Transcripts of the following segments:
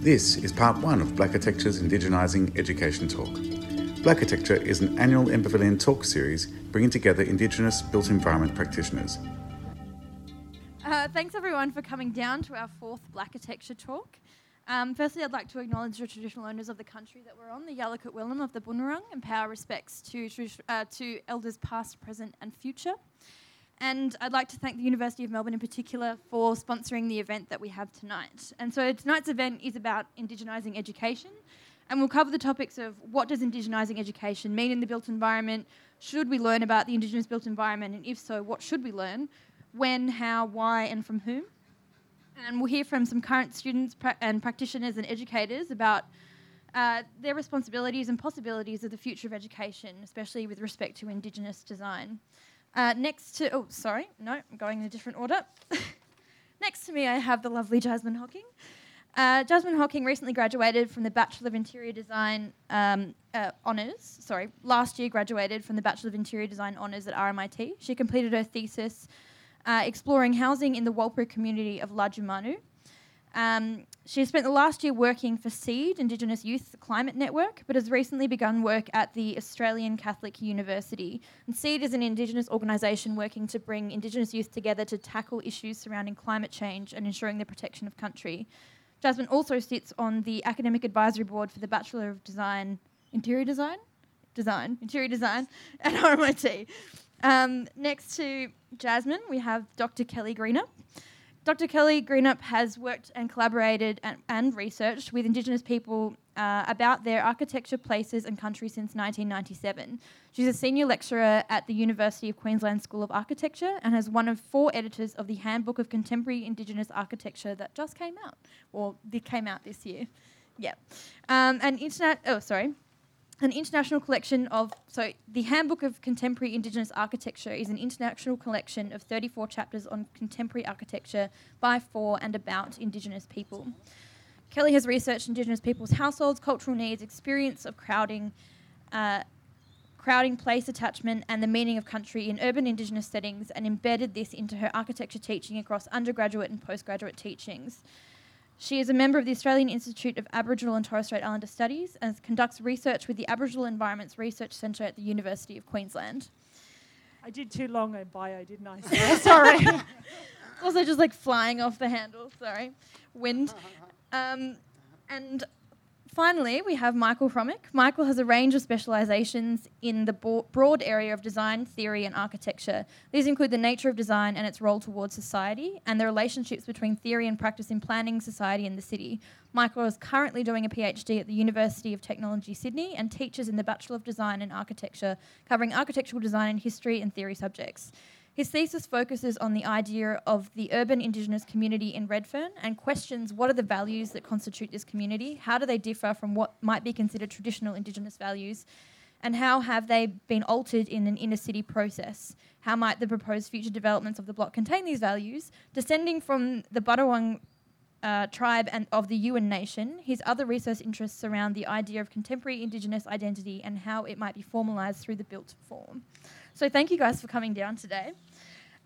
This is part one of Blackitecture's Indigenising Education Talk. Blackitecture is an annual MPavilion talk series bringing together Indigenous built environment practitioners. Uh, thanks everyone for coming down to our fourth Blackitecture talk. Um, firstly, I'd like to acknowledge the traditional owners of the country that we're on, the Yalukit Willam of the Bunurong, and pay our respects to, uh, to elders past, present, and future. And I'd like to thank the University of Melbourne in particular for sponsoring the event that we have tonight. And so tonight's event is about Indigenising education. And we'll cover the topics of what does Indigenising education mean in the built environment? Should we learn about the Indigenous built environment? And if so, what should we learn? When, how, why, and from whom? And we'll hear from some current students and practitioners and educators about uh, their responsibilities and possibilities of the future of education, especially with respect to Indigenous design. Uh, next to, oh, sorry, no, I'm going in a different order. next to me, I have the lovely Jasmine Hocking. Uh, Jasmine Hocking recently graduated from the Bachelor of Interior Design um, uh, Honours. Sorry, last year graduated from the Bachelor of Interior Design Honours at RMIT. She completed her thesis uh, exploring housing in the Warlpiri community of Lajamanu. Um, she spent the last year working for SEED, Indigenous Youth Climate Network, but has recently begun work at the Australian Catholic University. And SEED is an Indigenous organisation working to bring Indigenous youth together to tackle issues surrounding climate change and ensuring the protection of country. Jasmine also sits on the Academic Advisory Board for the Bachelor of Design, Interior Design? Design, Interior Design at RMIT. Um, next to Jasmine, we have Dr. Kelly Greenop. Dr. Kelly Greenop has worked and collaborated and, and researched with Indigenous people uh, about their architecture, places, and country since 1997. She's a senior lecturer at the University of Queensland School of Architecture and has one of four editors of the Handbook of Contemporary Indigenous Architecture that just came out, or it came out this year. Yeah. Um, and internet. Oh, sorry an international collection of so the handbook of contemporary indigenous architecture is an international collection of 34 chapters on contemporary architecture by for and about indigenous people. Kelly has researched indigenous people's households cultural needs experience of crowding uh, crowding place attachment and the meaning of country in urban indigenous settings and embedded this into her architecture teaching across undergraduate and postgraduate teachings she is a member of the Australian Institute of Aboriginal and Torres Strait Islander Studies and conducts research with the Aboriginal Environments Research Centre at the University of Queensland. I did too long a bio, didn't I? sorry. also, just like flying off the handle. Sorry, wind. Um, and Finally, we have Michael Hromek. Michael has a range of specialisations in the broad area of design, theory, and architecture. These include the nature of design and its role towards society, and the relationships between theory and practice in planning, society, and the city. Michael is currently doing a PhD at the University of Technology Sydney and teaches in the Bachelor of Design and Architecture, covering architectural design, and history, and theory subjects. His thesis focuses on the idea of the urban Indigenous community in Redfern and questions what are the values that constitute this community, how do they differ from what might be considered traditional Indigenous values, and how have they been altered in an inner city process? How might the proposed future developments of the block contain these values? Descending from the Budawang uh, tribe and of the Yuin Nation, his other research interests surround the idea of contemporary Indigenous identity and how it might be formalised through the built form. So thank you guys for coming down today.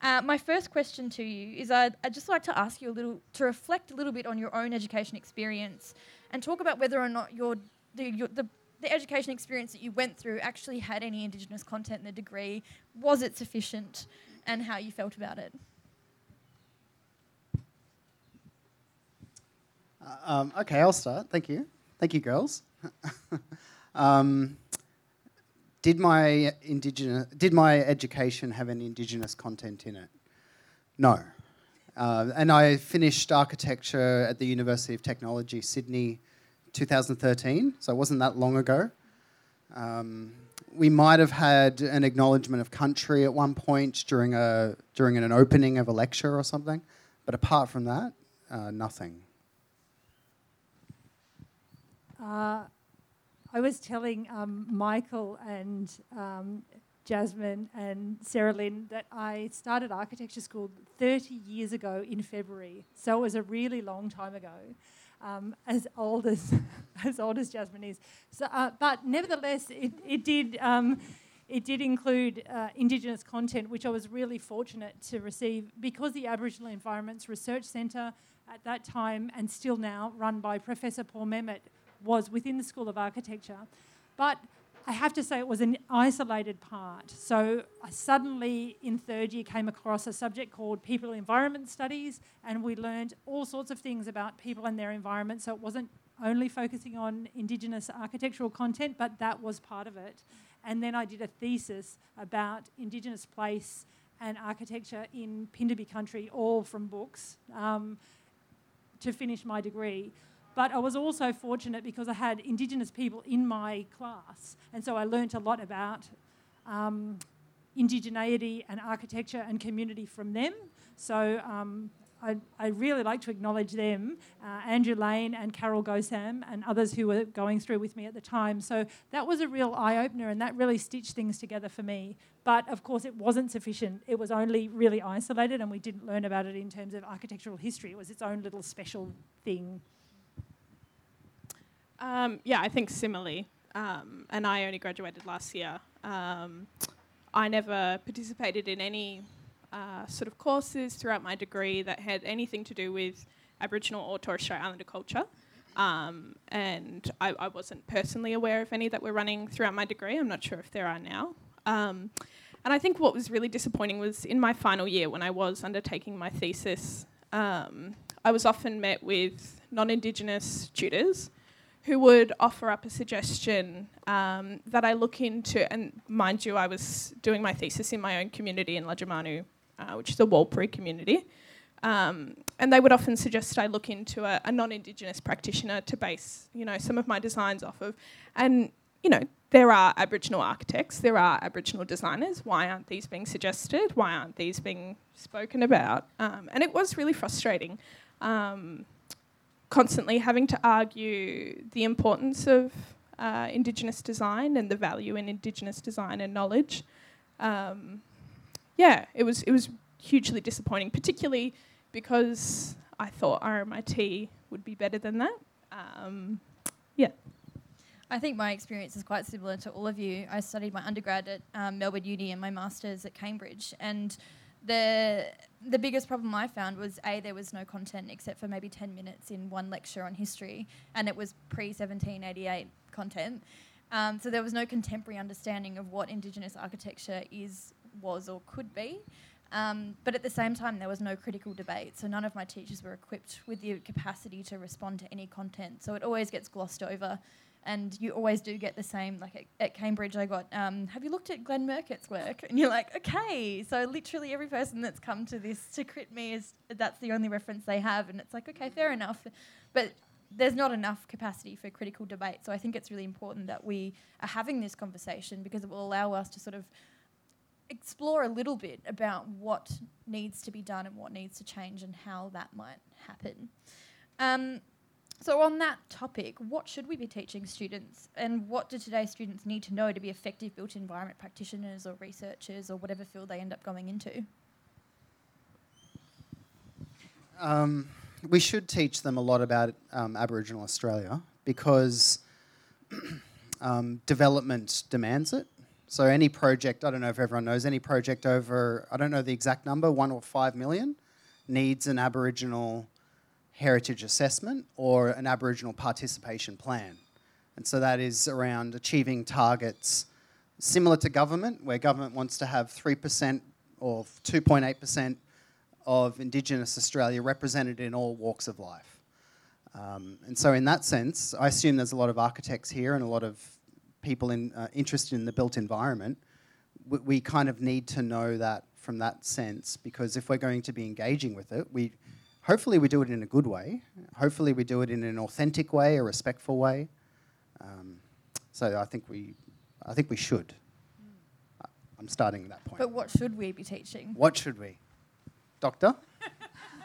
Uh, my first question to you is I'd, I'd, just like to ask you a little, to reflect a little bit on your own education experience and talk about whether or not your, the, your, the, the education experience that you went through actually had any Indigenous content in the degree. Was it sufficient and how you felt about it? Uh, um, okay, I'll start. Thank you. Thank you, girls. um, did my indigenous did my education have any indigenous content in it? No. Uh, and I finished architecture at the University of Technology, Sydney, 2013. So it wasn't that long ago. Um, we might have had an acknowledgement of country at one point during a during an opening of a lecture or something, but apart from that, uh, nothing. Uh, I was telling um, Michael and um, Jasmine and Sarah Lynn that I started architecture school 30 years ago in February. So it was a really long time ago, um, as old as as old as Jasmine is. So, uh, but nevertheless, it, it did. Um, it did include uh, Indigenous content, which I was really fortunate to receive because the Aboriginal Environments Research Centre at that time and still now run by Professor Paul Memmott was within the School of Architecture. But I have to say it was an isolated part. So I suddenly, in third year, came across a subject called People Environment Studies, and we learned all sorts of things about people and their environment. So it wasn't only focusing on Indigenous architectural content, but that was part of it. And then I did a thesis about Indigenous place and architecture in Pintupi country, all from books, um, to finish my degree. But I was also fortunate because I had Indigenous people in my class, and so I learnt a lot about um, indigeneity and architecture and community from them. So um, I, I, really like to acknowledge them, uh, Andrew Lane and Carroll Go-Sam and others who were going through with me at the time. So that was a real eye opener and that really stitched things together for me. But of course, it wasn't sufficient. It was only really isolated and we didn't learn about it in terms of architectural history. It was its own little special thing. Um, yeah, I think similarly. Um, and I only graduated last year. Um, I never participated in any uh, sort of courses throughout my degree that had anything to do with Aboriginal or Torres Strait Islander culture. Um, and I, I, wasn't personally aware of any that were running throughout my degree. I'm not sure if there are now. Um, and I think what was really disappointing was in my final year when I was undertaking my thesis, um, I was often met with non Indigenous tutors who would offer up a suggestion um, that I look into. And mind you, I was doing my thesis in my own community in Lajamanu, uh, which is a Warlpiri community. Um, and they would often suggest I look into a, a, non-Indigenous practitioner to base, you know, some of my designs off of. And you know, there are Aboriginal architects, there are Aboriginal designers. Why aren't these being suggested? Why aren't these being spoken about? Um, and it was really frustrating. Um, constantly having to argue the importance of uh, Indigenous design and the value in Indigenous design and knowledge. Um, yeah, it was it was hugely disappointing, particularly because I thought RMIT would be better than that. Um, yeah. I think my experience is quite similar to all of you. I studied my undergrad at um, Melbourne Uni and my master's at Cambridge, and the the biggest problem I found was a there was no content except for maybe ten minutes in one lecture on history, and it was pre seventeen eighty eight content. Um, so there was no contemporary understanding of what Indigenous architecture is, was, or could be. Um, but at the same time, there was no critical debate. So none of my teachers were equipped with the capacity to respond to any content. So it always gets glossed over and you always do get the same. Like at, at Cambridge, I got, um, "Have you looked at Glenn Murcutt's work?" And you're like, "Okay." So literally every person that's come to this to crit me is that's the only reference they have, and it's like, okay, fair enough, but there's not enough capacity for critical debate. So I think it's really important that we are having this conversation because it will allow us to sort of explore a little bit about what needs to be done and what needs to change and how that might happen. Um, so, on that topic, what should we be teaching students, and what do today's students need to know to be effective built environment practitioners or researchers or whatever field they end up going into? Um, we should teach them a lot about um, Aboriginal Australia because um, development demands it. So, any project, I don't know if everyone knows, any project over, I don't know the exact number, one or five million, needs an Aboriginal heritage assessment or an Aboriginal participation plan. And so that is around achieving targets similar to government, where government wants to have 3% or 2.8% of Indigenous Australia represented in all walks of life. Um, and so, in that sense, I assume there's a lot of architects here and a lot of people in, uh, interested in the built environment. We, we kind of need to know that from that sense because if we're going to be engaging with it, we, hopefully we do it in a good way. Hopefully we do it in an authentic way, a respectful way. Um, so I think we, I think we should. I'm starting at that point. But what should we be teaching? What should we, doctor?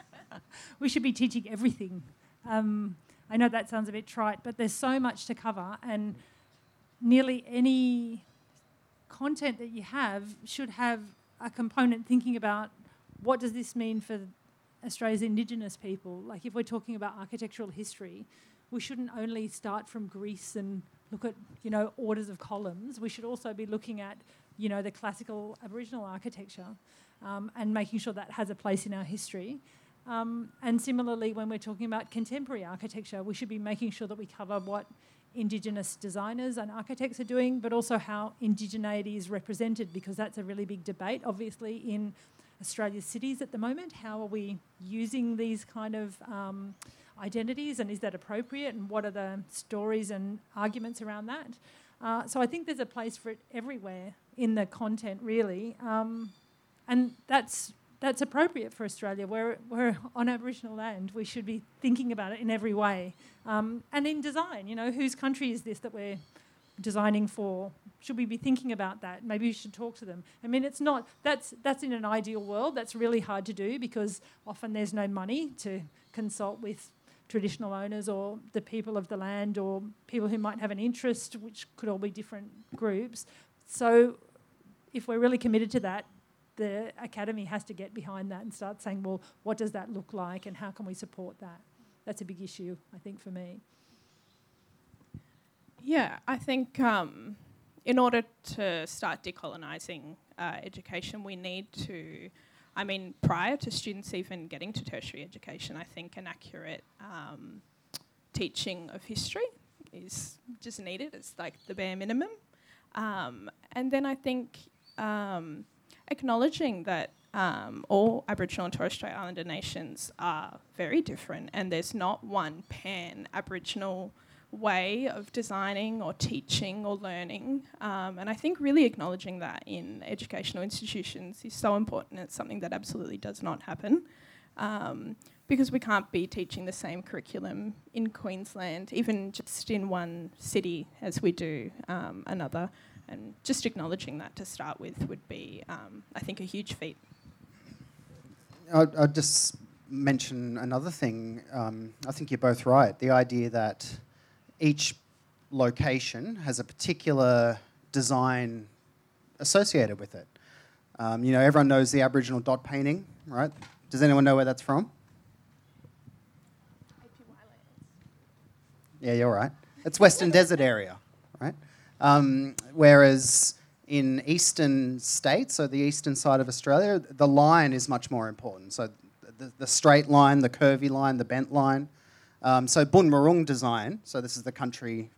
we should be teaching everything. Um, I know that sounds a bit trite, but there's so much to cover, and nearly any content that you have should have a component thinking about what does this mean for Australia's Indigenous people, like if we're talking about architectural history, we shouldn't only start from Greece and look at you know orders of columns. We should also be looking at you know the classical Aboriginal architecture um, and making sure that has a place in our history. Um, and similarly, when we're talking about contemporary architecture, we should be making sure that we cover what Indigenous designers and architects are doing, but also how indigeneity is represented, because that's a really big debate, obviously, in Australia's cities at the moment. How are we using these kind of um, identities, and is that appropriate, and what are the stories and arguments around that? Uh, so I think there's a place for it everywhere in the content, really, um, and that's that's appropriate for Australia. We're, we're on Aboriginal land. We should be thinking about it in every way. Um, and in design, you know, whose country is this that we're designing for? Should we be thinking about that? Maybe we should talk to them. I mean, it's not, that's, that's in an ideal world. That's really hard to do because often there's no money to consult with traditional owners or the people of the land or people who might have an interest, which could all be different groups. So if we're really committed to that, the academy has to get behind that and start saying, well, what does that look like and how can we support that? That's a big issue, I think, for me. Yeah, I think um, in order to start decolonising uh, education, we need to, I mean, prior to students even getting to tertiary education, I think an accurate um, teaching of history is just needed. It's like the bare minimum. Um, and then I think um, acknowledging that um, all Aboriginal and Torres Strait Islander nations are very different, and there's not one pan Aboriginal way of designing or teaching or learning. Um, and I think really acknowledging that in educational institutions is so important. It's something that absolutely does not happen. Um, because we can't be teaching the same curriculum in Queensland, even just in one city, as we do um, another. And just acknowledging that to start with would be, um, I think, a huge feat. I'd, I'd just mention another thing. Um, I think you're both right. The idea that each location has a particular design associated with it. Um, you know, everyone knows the Aboriginal dot painting, right? Does anyone know where that's from? Yeah, you're right. It's Western Desert area, right? Um, whereas in eastern states, so the eastern side of Australia, the line is much more important. So the, the straight line, the curvy line, the bent line. Um, so Boonwurrung design, so this is the country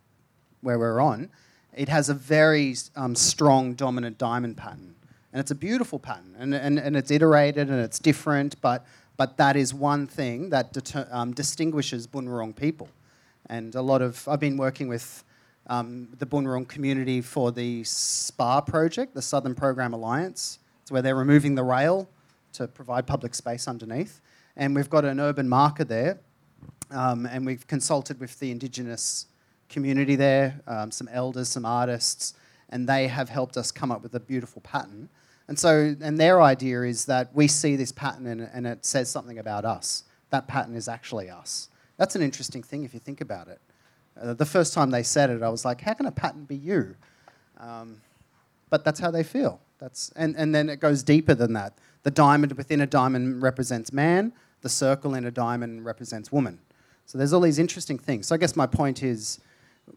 where we're on, it has a very um, strong dominant diamond pattern. And it's a beautiful pattern. And, and, and it's iterated and it's different, but, but that is one thing that deter, um, distinguishes Boonwurrung people. And a lot of, I've been working with um, the Boonwurrung community for the SPA project, the Southern Program Alliance. It's where they're removing the rail to provide public space underneath. And we've got an urban marker there, um, and we've consulted with the Indigenous community there, um, some elders, some artists, and they have helped us come up with a beautiful pattern. And so, and their idea is that we see this pattern and, and it says something about us. That pattern is actually us. That's an interesting thing if you think about it. Uh, the first time they said it, I was like, how can a pattern be you? Um, but that's how they feel. That's, and, and then it goes deeper than that. The diamond within a diamond represents man, the circle in a diamond represents woman. So there's all these interesting things. So I guess my point is,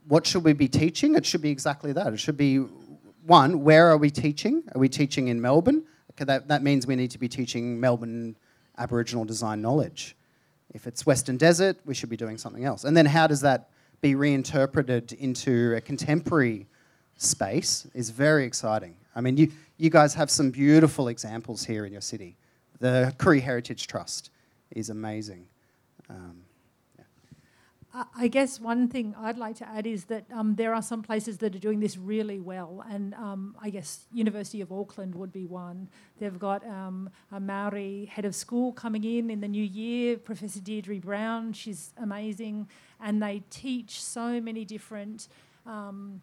what should we be teaching? It should be exactly that. It should be one, where are we teaching? Are we teaching in Melbourne? Okay, that, that means we need to be teaching Melbourne Aboriginal design knowledge. If it's Western Desert, we should be doing something else. And then how does that be reinterpreted into a contemporary space is very exciting. I mean, you, you guys have some beautiful examples here in your city. The Koori Heritage Trust is amazing. Um, I guess one thing I'd like to add is that um, there are some places that are doing this really well, and um, I guess University of Auckland would be one. They've got um, a Maori head of school coming in in the new year, Professor Deidre Brown. She's amazing, and they teach so many different um,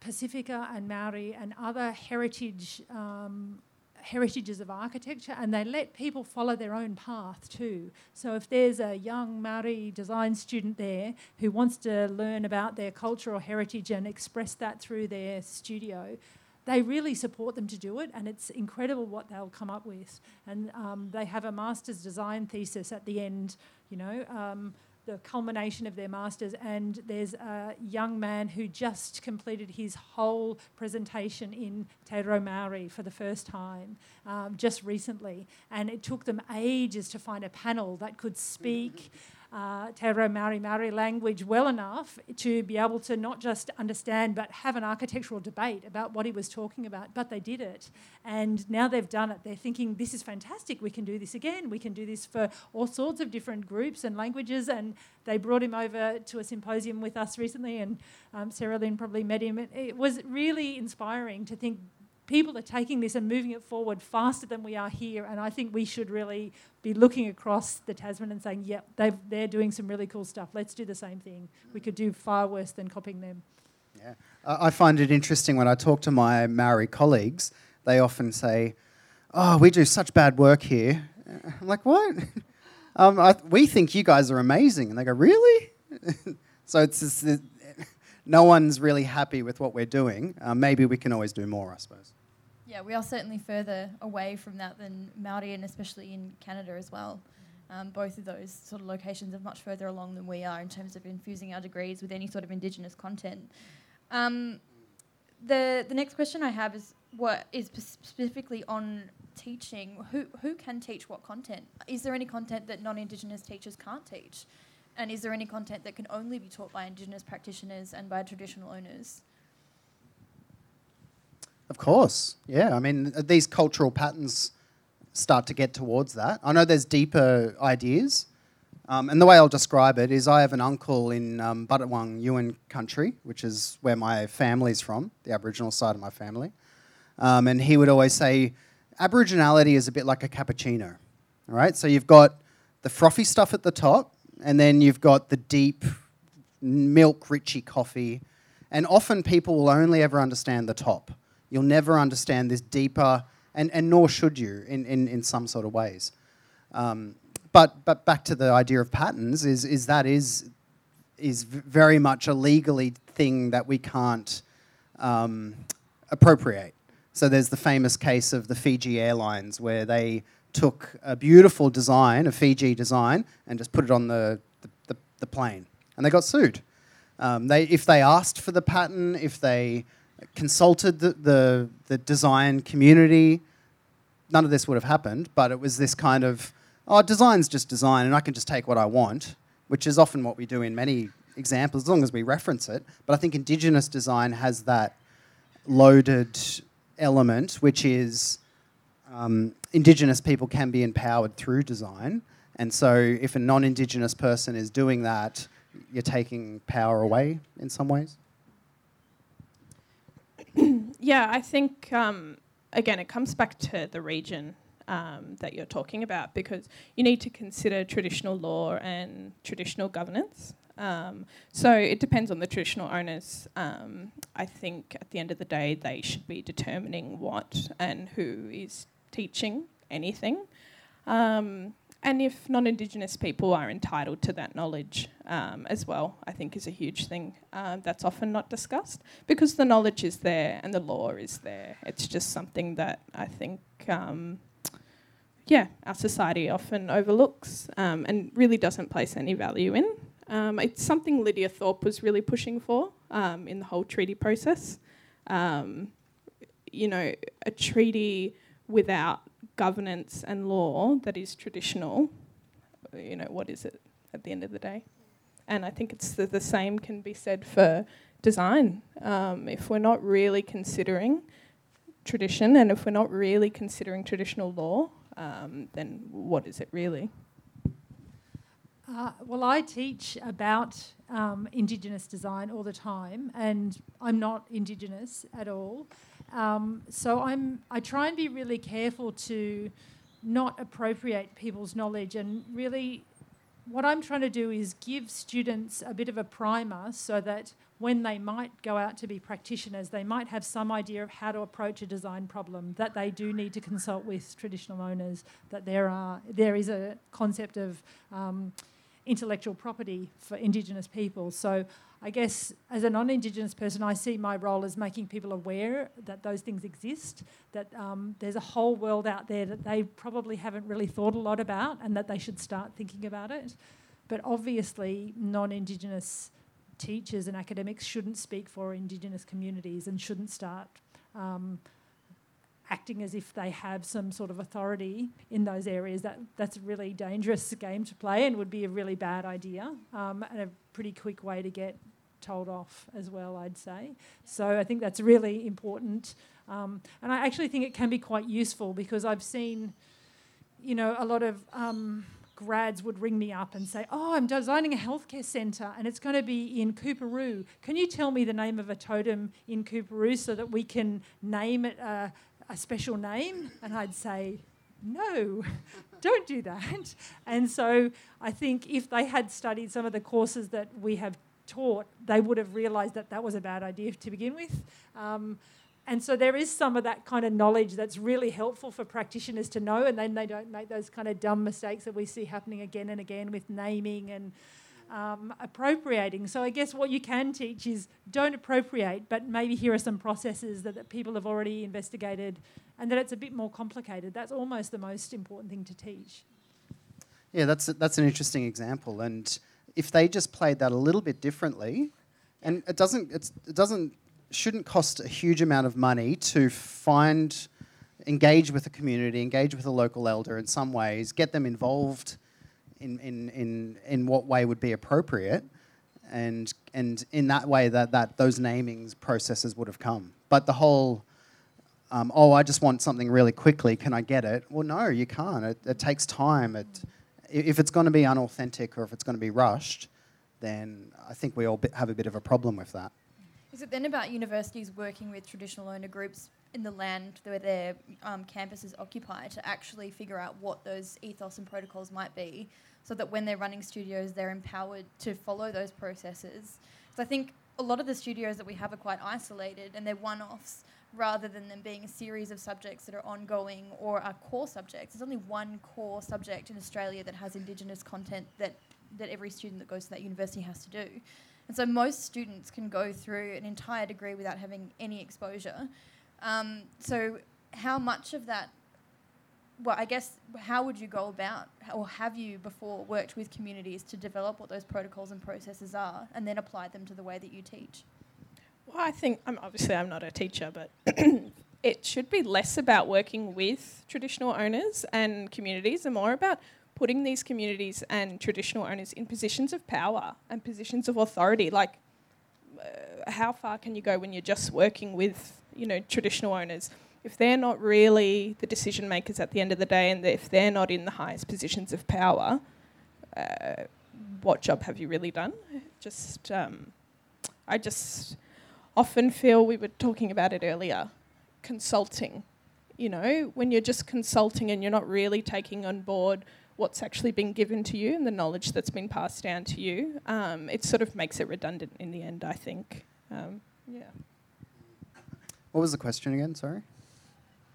Pacifica and Maori and other heritage um, heritages of architecture and they let people follow their own path too. So if there's a young Maori design student there who wants to learn about their cultural heritage and express that through their studio, they really support them to do it, and it's incredible what they'll come up with. And um, they have a master's design thesis at the end, you know, um, the culmination of their masters. And there's a young man who just completed his whole presentation in Te Reo Maori for the first time um, just recently. And it took them ages to find a panel that could speak uh, Te Reo Maori Maori language well enough to be able to not just understand but have an architectural debate about what he was talking about. But they did it. And now they've done it. They're thinking, this is fantastic. We can do this again. We can do this for all sorts of different groups and languages. And they brought him over to a symposium with us recently. And um, Sarah Lynn probably met him. It was really inspiring to think people are taking this and moving it forward faster than we are here. And I think we should really be looking across the Tasman and saying, yep, they they're doing some really cool stuff. Let's do the same thing. We could do far worse than copying them. Yeah. I find it interesting when I talk to my Maori colleagues, they often say, Oh, we do such bad work here. I'm like, What? um, I, we think you guys are amazing. And they go, Really? so it's it, no one's really happy with what we're doing. Uh, maybe we can always do more, I suppose. Yeah, we are certainly further away from that than Maori, and especially in Canada as well. Um, both of those sort of locations are much further along than we are in terms of infusing our degrees with any sort of Indigenous content. Um, the the next question I have is what is specifically on teaching. Who who can teach what content? Is there any content that non-Indigenous teachers can't teach? And is there any content that can only be taught by Indigenous practitioners and by traditional owners? Of course, yeah. I mean, these cultural patterns start to get towards that. I know there's deeper ideas, um, and the way I'll describe it is I have an uncle in um, Budawang Yuin country, which is where my family's from, the Aboriginal side of my family, um, and he would always say, Aboriginality is a bit like a cappuccino, all right? So you've got the frothy stuff at the top, and then you've got the deep milk richy coffee, and often people will only ever understand the top You'll never understand this deeper, and, and nor should you in, in, in some sort of ways. Um, but, but back to the idea of patterns is, is that is, is very much a legally thing that we can't um, appropriate. So there's the famous case of the Fiji Airlines where they took a beautiful design, a Fiji design, and just put it on the, the, the, the plane. And they got sued. Um, they, if they asked for the pattern, if they consulted the, the, the design community. None of this would have happened, but it was this kind of, oh, design's just design and I can just take what I want, which is often what we do in many examples, as long as we reference it. But I think Indigenous design has that loaded element, which is um, Indigenous people can be empowered through design. And so if a non Indigenous person is doing that, you're taking power away in some ways. yeah, I think um, again it comes back to the region um, that you're talking about because you need to consider traditional law and traditional governance. Um, so it depends on the traditional owners. Um, I think at the end of the day, they should be determining what and who is teaching anything. Um, and if non-Indigenous people are entitled to that knowledge um, as well, I think is a huge thing uh, that's often not discussed because the knowledge is there and the law is there. It's just something that I think, um, yeah, our society often overlooks um, and really doesn't place any value in. Um, it's something Lydia Thorpe was really pushing for um, in the whole treaty process. Um, you know, a treaty without governance and law that is traditional, you know, what is it at the end of the day? And I think it's the, the same can be said for design. Um, if we're not really considering tradition and if we're not really considering traditional law, um, then what is it really? Uh, well, I teach about um, Indigenous design all the time, and I'm not Indigenous at all. Um, so I'm, I try and be really careful to not appropriate people's knowledge and really what I'm trying to do is give students a bit of a primer so that when they might go out to be practitioners, they might have some idea of how to approach a design problem, that they do need to consult with traditional owners, that there, are, there is a concept of um, intellectual property for Indigenous people. So I guess as a non Indigenous person, I see my role as making people aware that those things exist, that um, there's a whole world out there that they probably haven't really thought a lot about and that they should start thinking about it. but obviously non-Indigenous teachers and academics shouldn't speak for Indigenous communities and shouldn't start um, acting as if they have some sort of authority in those areas. That that's a really dangerous game to play and would be a really bad idea um, and a pretty quick way to get told off as well. I'd say. So I think that's really important, um, and I actually think it can be quite useful because I've seen, you know, a lot of um, grads would ring me up and say, Oh, I'm designing a healthcare centre and it's going to be in Cooperoo. Can you tell me the name of a totem in Cooperoo so that we can name it a, a special name? And I'd say, No, don't do that. And so I think if they had studied some of the courses that we have taught, they would have realised that that was a bad idea to begin with. Um, and so there is some of that kind of knowledge that's really helpful for practitioners to know, and then they don't make those kind of dumb mistakes that we see happening again and again with naming and um, appropriating. So I guess what you can teach is don't appropriate, but maybe here are some processes that, that people have already investigated, and that it's a bit more complicated. That's almost the most important thing to teach. Yeah, that's that's an interesting example, and if they just played that a little bit differently, and it doesn't it doesn't shouldn't cost a huge amount of money to find, engage with the community, engage with a local elder in some ways, get them involved in, in, in, in what way would be appropriate. And, and in that way, that, that those namings processes would have come. But the whole, um, oh, I just want something really quickly, can I get it? Well, no, you can't. It, it takes time. It, if it's going to be unauthentic or if it's going to be rushed, then I think we all have a bit of a problem with that. Is it then about universities working with traditional owner groups in the land where their um, campuses occupy to actually figure out what those ethos and protocols might be so that when they're running studios, they're empowered to follow those processes? So I think a lot of the studios that we have are quite isolated and they're one offs rather than them being a series of subjects that are ongoing or are core subjects. There's only one core subject in Australia that has Indigenous content that, that every student that goes to that university has to do. And so most students can go through an entire degree without having any exposure. Um, so how much of that, well, I guess, how would you go about, or have you before worked with communities to develop what those protocols and processes are and then apply them to the way that you teach? Well, I think, I'm obviously I'm not a teacher, but it should be less about working with traditional owners and communities and more about putting these communities and traditional owners in positions of power and positions of authority. Like, uh, how far can you go when you're just working with, you know, traditional owners? If they're not really the decision makers at the end of the day, and if they're not in the highest positions of power, uh, what job have you really done? Just, um, I just often feel we were talking about it earlier, consulting. You know, when you're just consulting and you're not really taking on board what's actually been given to you and the knowledge that's been passed down to you, um, it sort of makes it redundant in the end, I think. Um, yeah. What was the question again? Sorry.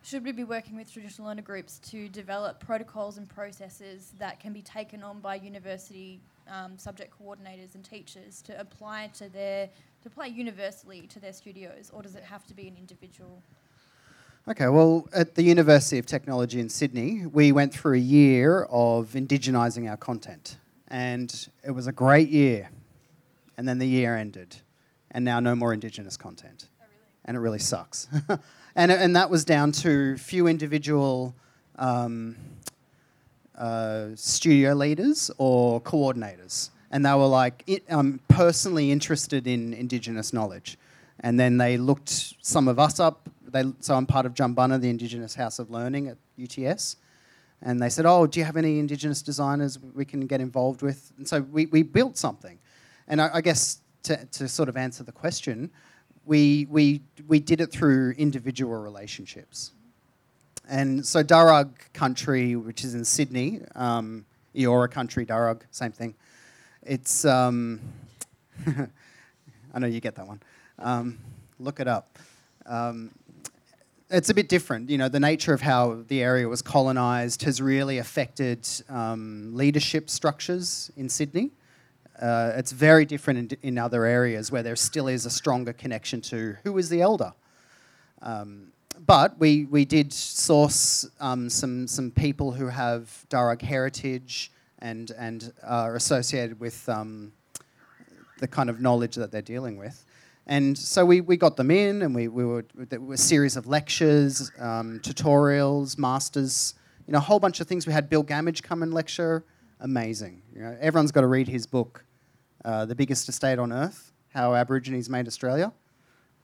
Should we be working with traditional owner groups to develop protocols and processes that can be taken on by university um, subject coordinators and teachers to apply to their to apply universally to their studios, or does it have to be an individual Okay, well, at the University of Technology in Sydney, we went through a year of indigenising our content. And it was a great year. And then the year ended. And now no more Indigenous content. Oh, really? And it really sucks. and, and that was down to few individual um, uh, studio leaders or coordinators. And they were like it, um, personally interested in Indigenous knowledge. And then they looked some of us up they, so I'm part of Jumbunna, the Indigenous House of Learning at UTS. And they said, Oh, do you have any Indigenous designers we can get involved with? And so we, we built something. And I, I guess to, to sort of answer the question, we, we, we did it through individual relationships. And so Darug country, which is in Sydney, um, Eora country, Darug, same thing. It's, um, I know you get that one. Um, look it up. Um, it's a bit different. You know, the nature of how the area was colonised has really affected um, leadership structures in Sydney. Uh, it's very different in, in, other areas where there still is a stronger connection to who is the elder. Um, but we, we did source um, some, some people who have Darug heritage and and are associated with um, the kind of knowledge that they're dealing with. And so we, we got them in, and we, we were there were a series of lectures, um, tutorials, masters, you know, a whole bunch of things. We had Bill Gammage come and lecture. Amazing. You know, everyone's got to read his book, uh, The Biggest Estate on Earth: How Aborigines Made Australia.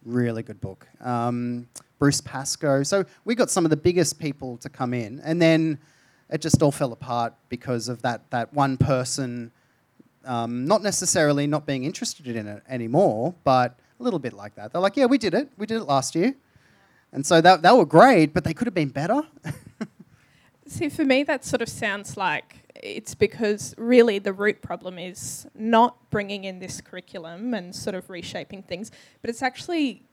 Really good book. Um, Bruce Pascoe. So we got some of the biggest people to come in, and then it just all fell apart because of that that one person. Um, not necessarily not being interested in it anymore, but a little bit like that. They're like, yeah, we did it. We did it last year. And so that, they were great, but they could have been better. See, for me, that sort of sounds like it's because really the root problem is not bringing in this curriculum and sort of reshaping things, but it's actually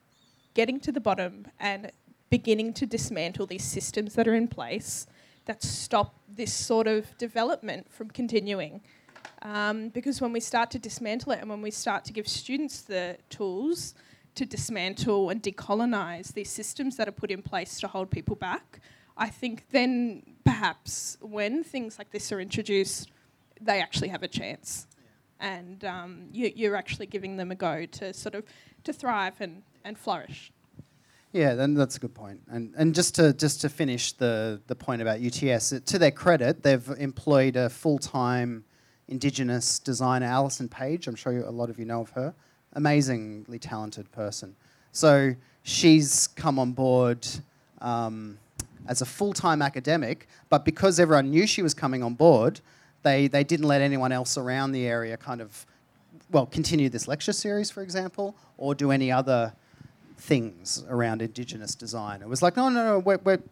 getting to the bottom and beginning to dismantle these systems that are in place that stop this sort of development from continuing. Um, because when we start to dismantle it and when we start to give students the tools to dismantle and decolonize these systems that are put in place to hold people back, I think then perhaps when things like this are introduced, they actually have a chance. Yeah. And um, you, you're actually giving them a go to sort of to thrive and, and flourish. Yeah, then that's a good point. And and just to just to finish the the point about UTS, to their credit, they've employed a full time Indigenous designer, Alison Page. I'm sure you, a lot of you know of her. Amazingly talented person. So she's come on board um, as a full time academic, but because everyone knew she was coming on board, they, they didn't let anyone else around the area kind of, well, continue this lecture series, for example, or do any other things around Indigenous design. It was like, no, no, no, we're, we're,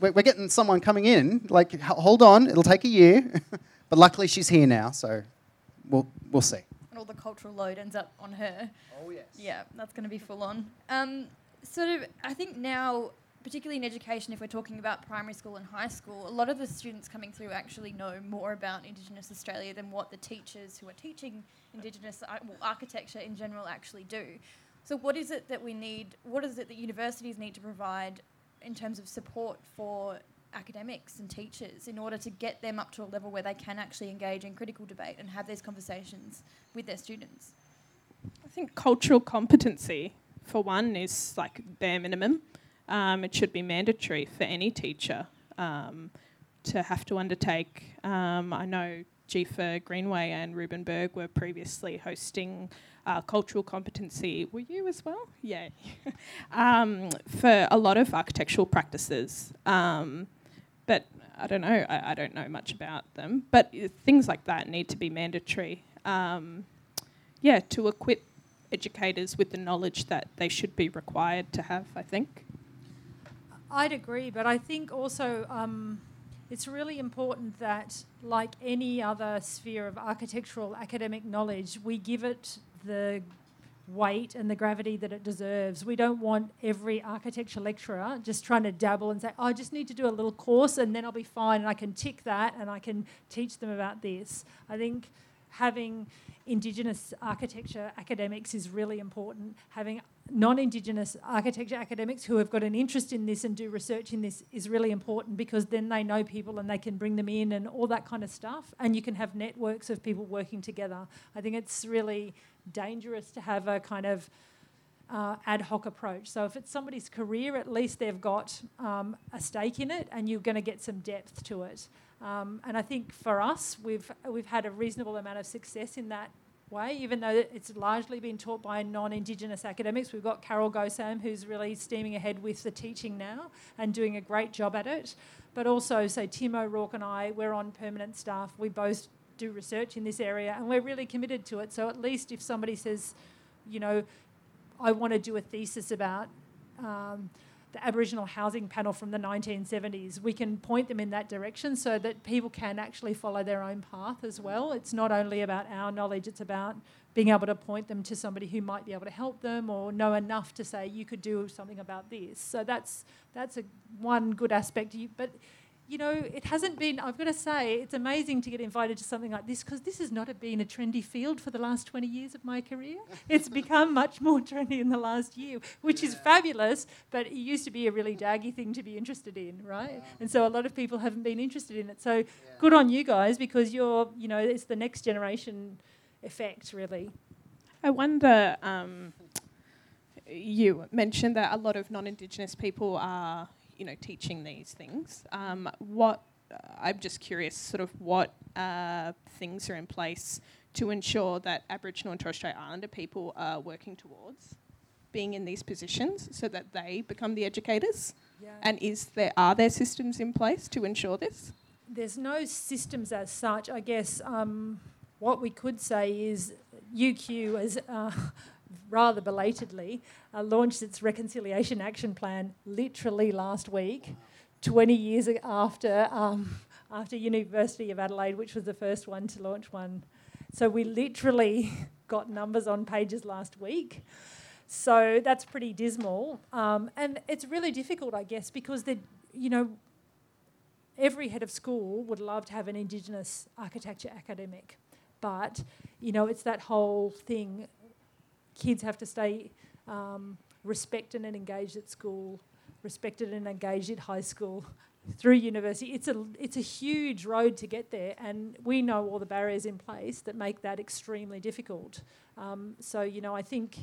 we're getting someone coming in. Like, hold on, it'll take a year. But luckily, she's here now, so we'll we'll see. And all the cultural load ends up on her. Oh yes. Yeah, that's going to be full on. Um, sort of, I think now, particularly in education, if we're talking about primary school and high school, a lot of the students coming through actually know more about Indigenous Australia than what the teachers who are teaching Indigenous uh, well, architecture in general actually do. So, what is it that we need? What is it that universities need to provide in terms of support for academics and teachers in order to get them up to a level where they can actually engage in critical debate and have these conversations with their students? I think cultural competency, for one, is like bare minimum. Um, it should be mandatory for any teacher um, to have to undertake. Um, I know Jefa Greenaway and Rueben Berg were previously hosting uh, cultural competency. Were you as well? Yeah. um, for a lot of architectural practices. Um, but I don't know. I, I, don't know much about them. But things like that need to be mandatory. Um, yeah, to equip educators with the knowledge that they should be required to have. I think. I'd agree, but I think also um, it's really important that, like any other sphere of architectural academic knowledge, we give it the weight and the gravity that it deserves. We don't want every architecture lecturer just trying to dabble and say, oh, I just need to do a little course and then I'll be fine and I can tick that and I can teach them about this. I think having Indigenous architecture academics is really important. Having non Indigenous architecture academics who have got an interest in this and do research in this is really important because then they know people and they can bring them in and all that kind of stuff. And you can have networks of people working together. I think it's really dangerous to have a kind of uh, ad hoc approach. So if it's somebody's career, at least they've got um, a stake in it, and you're going to get some depth to it. Um, and I think for us, we've we've had a reasonable amount of success in that way, even though it's largely been taught by non-Indigenous academics. We've got Carroll Go-Sam, who's really steaming ahead with the teaching now and doing a great job at it. But also, so Tim O'Rourke and I, we're on permanent staff. We both do research in this area and we're really committed to it. So at least if somebody says, you know, I want to do a thesis about um, the Aboriginal housing panel from the 1970s, we can point them in that direction so that people can actually follow their own path as well. It's not only about our knowledge, it's about being able to point them to somebody who might be able to help them or know enough to say you could do something about this. So that's that's a one good aspect. But you know, it hasn't been, I've got to say, it's amazing to get invited to something like this because this has not been a trendy field for the last 20 years of my career. It's become much more trendy in the last year, which is fabulous, but it used to be a really daggy thing to be interested in, right? And so a lot of people haven't been interested in it. So good on you guys because you're, you know, it's the next generation effect, really. I wonder. Um, you mentioned that a lot of non-Indigenous people are, you know, teaching these things. Um, what uh, I'm just curious, sort of, what uh, things are in place to ensure that Aboriginal and Torres Strait Islander people are working towards being in these positions, so that they become the educators. Yeah. And is there are there systems in place to ensure this? There's no systems as such. I guess um, what we could say is UQ as uh, rather belatedly uh, launched its reconciliation action plan literally last week, 20 years after um, after University of Adelaide, which was the first one to launch one. So we literally got numbers on pages last week. So that's pretty dismal, um, and it's really difficult, I guess, because the you know every head of school would love to have an Indigenous architecture academic, but you know it's that whole thing. Kids have to stay um, respected and engaged at school, respected and engaged at high school, through university. It's a it's a huge road to get there, and we know all the barriers in place that make that extremely difficult. Um, so you know, I think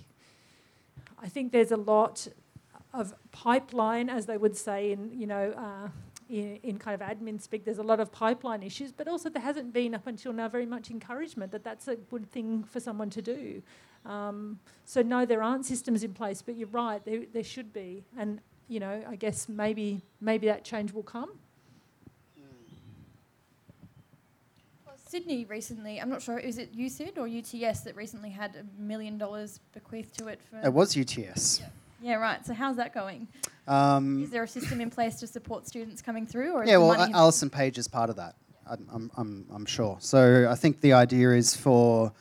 I think there's a lot of pipeline, as they would say in you know. Uh, in, in, kind of admin speak, there's a lot of pipeline issues, but also there hasn't been up until now very much encouragement that that's a good thing for someone to do. Um, so no, there aren't systems in place, but you're right, there, there should be, and you know, I guess maybe maybe that change will come. Well, Sydney recently, I'm not sure, is it USyd or UTS that recently had a million dollars bequeathed to it for? It was UTS. Yeah, right. So how's that going? Um, Is there a system in place to support students coming through, or yeah, well, money Alison Page is part of that. I'm, I'm, I'm, I'm sure. So I think the idea is for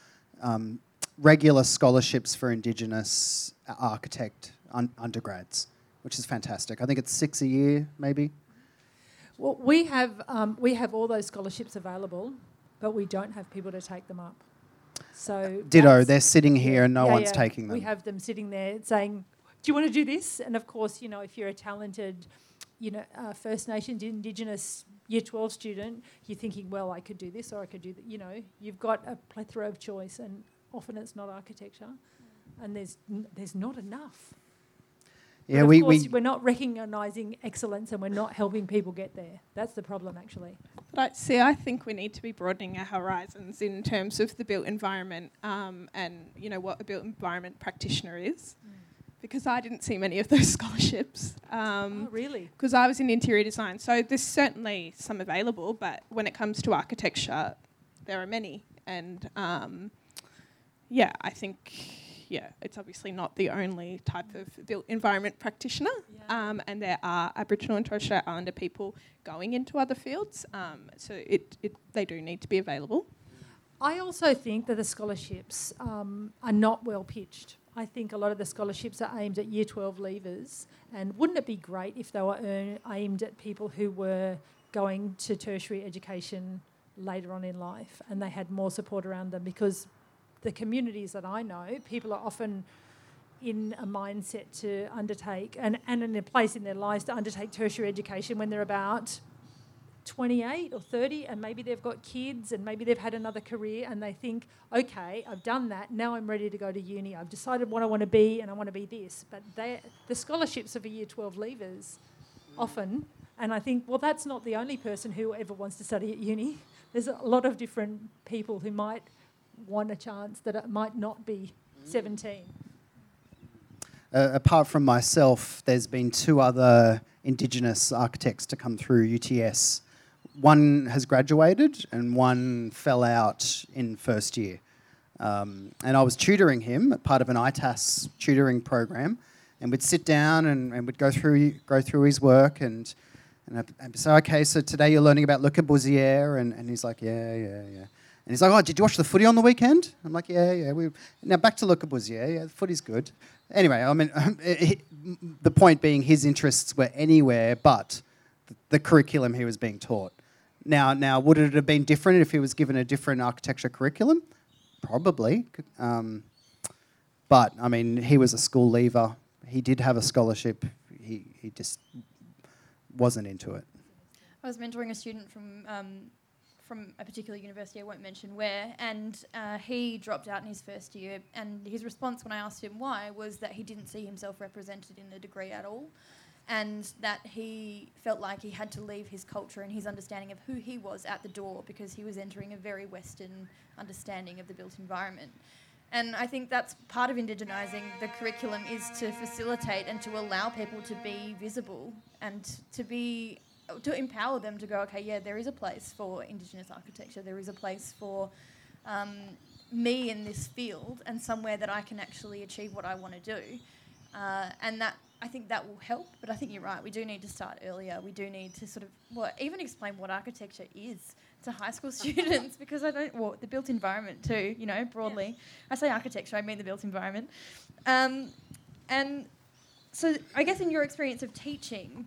um, regular scholarships for Indigenous architect un- undergrads, which is fantastic. I think it's six a year, maybe. Well, we have um, we have all those scholarships available, but we don't have people to take them up. So Ditto. They're sitting here and no Yeah, one's yeah. taking them. We have them sitting there saying, "Do you want to do this?" And of course, you know, if you're a talented, you know, uh, First Nations Indigenous Year 12 student, you're thinking, "Well, I could do this or I could do that." You know, you've got a plethora of choice, and often it's not architecture, and there's n- there's not enough. But yeah, of we, course, we we're not recognising excellence, and we're not helping people get there. That's the problem, actually. But I see, I think we need to be broadening our horizons in terms of the built environment um, and you know what a built environment practitioner is, because I didn't see many of those scholarships. Um, oh, really? because I was in interior design. So there's certainly some available, but when it comes to architecture, there are many. And um, yeah, I think yeah, it's obviously not the only type of built environment practitioner. Yeah. Um, and there are Aboriginal and Torres Strait Islander people going into other fields. Um, so it, it they do need to be available. I also think that the scholarships um, are not well pitched. I think a lot of the scholarships are aimed at Year 12 leavers, and wouldn't it be great if they were earn, aimed at people who were going to tertiary education later on in life and they had more support around them? Because the communities that I know, people are often in a mindset to undertake and, and in a place in their lives to undertake tertiary education when they're about 28 or 30 and maybe they've got kids and maybe they've had another career and they think okay i've done that. Now i'm ready to go to uni. I've decided what i want to be and i want to be this. But the scholarships are for year 12 leavers often and i think well that's not the only person who ever wants to study at uni. There's a lot of different people who might want a chance that it might not be 17 uh, apart from myself, there's been two other Indigenous architects to come through UTS. One has graduated and one fell out in first year. Um, and I was tutoring him, part of an ITAS tutoring program, and we'd sit down and, and we'd go through go through his work and and I'd, say, okay, so today you're learning about Le Corbusier, and, and he's like, yeah, yeah, yeah. And he's like, oh, did you watch the footy on the weekend? I'm like, yeah, yeah. We now back to Le Corbusier. Yeah, the footy's good. Anyway, I mean, the point being, his interests were anywhere but the curriculum he was being taught. Now, now, would it have been different if he was given a different architecture curriculum? Probably. Um, but I mean, he was a school leaver. He did have a scholarship. He he just wasn't into it. I was mentoring a student from um, from a particular university, I won't mention where, and uh, he dropped out in his first year. And his response when I asked him why was that he didn't see himself represented in the degree at all, and that he felt like he had to leave his culture and his understanding of who he was at the door because he was entering a very Western understanding of the built environment. And I think that's part of indigenising the curriculum is to facilitate and to allow people to be visible and to be to empower them to go, okay, yeah, there is a place for Indigenous architecture, there is a place for um, me in this field, and somewhere that I can actually achieve what I want to do. Uh, and that I think that will help. But I think you're right. We do need to start earlier. We do need to sort of well, even explain what architecture is to high school students because I don't well the built environment too. You know, broadly. Yeah. I say architecture, I mean the built environment. Um, and so I guess in your experience of teaching,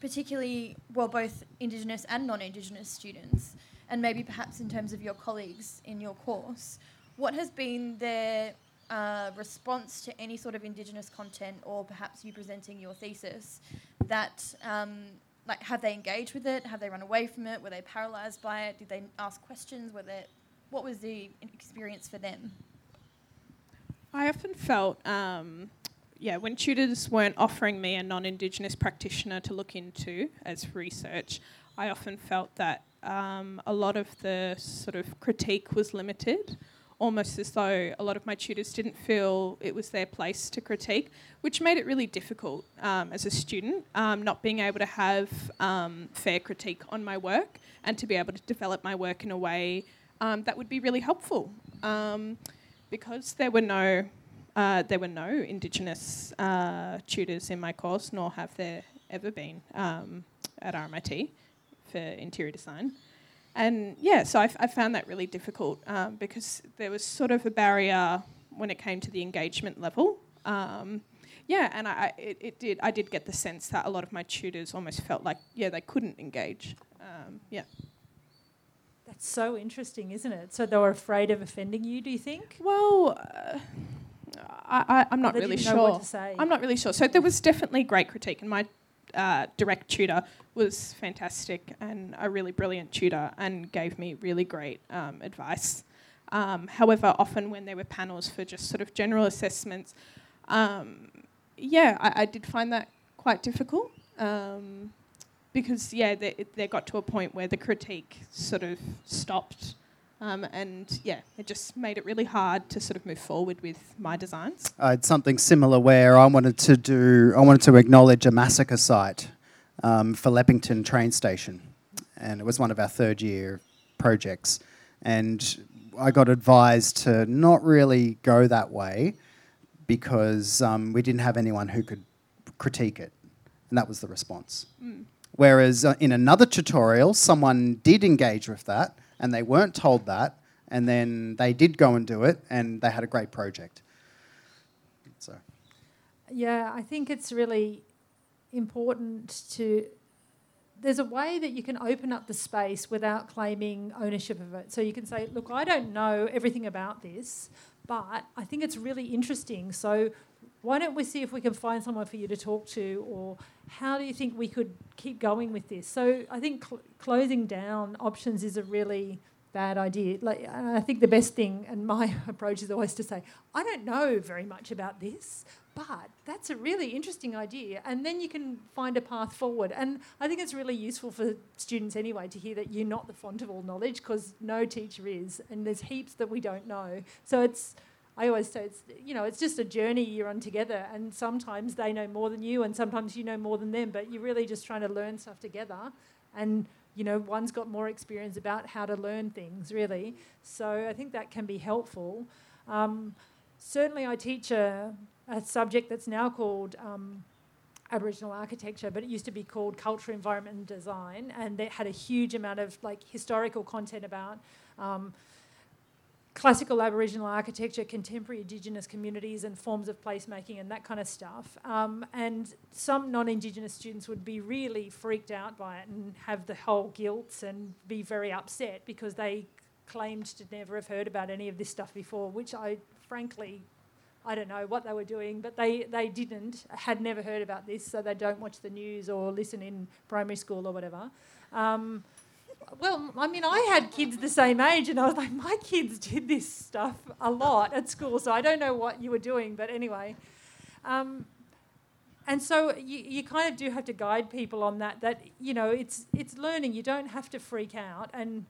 particularly well both Indigenous and non-Indigenous students, and maybe perhaps in terms of your colleagues in your course, what has been their uh, response to any sort of Indigenous content, or perhaps you presenting your thesis, that um, like have they engaged with it? Have they run away from it? Were they paralysed by it? Did they ask questions? Were they, what was the experience for them? I often felt, um, yeah, when tutors weren't offering me a non-Indigenous practitioner to look into as research, I often felt that um, a lot of the sort of critique was limited almost as though a lot of my tutors didn't feel it was their place to critique, which made it really difficult um, as a student, um, not being able to have um, fair critique on my work and to be able to develop my work in a way um, that would be really helpful. Um, because there were no uh, there were no Indigenous uh, tutors in my course, nor have there ever been um, at RMIT for interior design. And yeah, so I, f- I found that really difficult um, because there was sort of a barrier when it came to the engagement level. Um, yeah, and I, it, it, did. I did get the sense that a lot of my tutors almost felt like, yeah, they couldn't engage. Um, yeah. That's so interesting, isn't it? So they were afraid of offending you. Do you think? Well, uh, I, am not really sure. I'm not really sure. So there was definitely great critique, and my uh, direct tutor was fantastic and a really brilliant tutor and gave me really great um, advice. Um, however, often when there were panels for just sort of general assessments, um, yeah, I, I, did find that quite difficult um, because, yeah, they, they got to a point where the critique sort of stopped um, and yeah, it just made it really hard to sort of move forward with my designs. I had something similar where I wanted to do, I wanted to acknowledge a massacre site um, for Leppington train station, and it was one of our third year projects, and I got advised to not really go that way because um, we didn't have anyone who could critique it, and that was the response. Mm. Whereas uh, in another tutorial, someone did engage with that and they weren't told that, and then they did go and do it, and they had a great project. So, yeah, I think it's really important to. There's a way that you can open up the space without claiming ownership of it. So you can say, "Look, I don't know everything about this, but I think it's really interesting. So why don't we see if we can find someone for you to talk to or how do you think we could keep going with this? So i think cl- closing down options is a really bad idea. Like i think the best thing and my approach is always to say i don't know very much about this but that's a really interesting idea and then you can find a path forward. And i think it's really useful for students anyway to hear that you're not the font of all knowledge because no teacher is and there's heaps that we don't know. So it's I always say it's you know it's just a journey you're on together, and sometimes they know more than you, and sometimes you know more than them. But you're really just trying to learn stuff together, and you know one's got more experience about how to learn things really. So I think that can be helpful. Um, certainly, I teach a, a, subject that's now called. Um, Aboriginal architecture, but it used to be called culture, environment, and design, and it had a huge amount of like historical content about um, classical Aboriginal architecture, contemporary Indigenous communities, and forms of placemaking and that kind of stuff. Um, and some non Indigenous students would be really freaked out by it and have the whole guilt and be very upset because they claimed to never have heard about any of this stuff before, which I frankly I don't know what they were doing, but they, they didn't, had never heard about this, so they don't watch the news or listen in primary school or whatever. Um, well, I mean, I had kids the same age, and I was like, my kids did this stuff a lot at school, so I don't know what you were doing, but anyway. Um, and so you, you kind of do have to guide people on that. That you know, it's it's learning. You don't have to freak out, and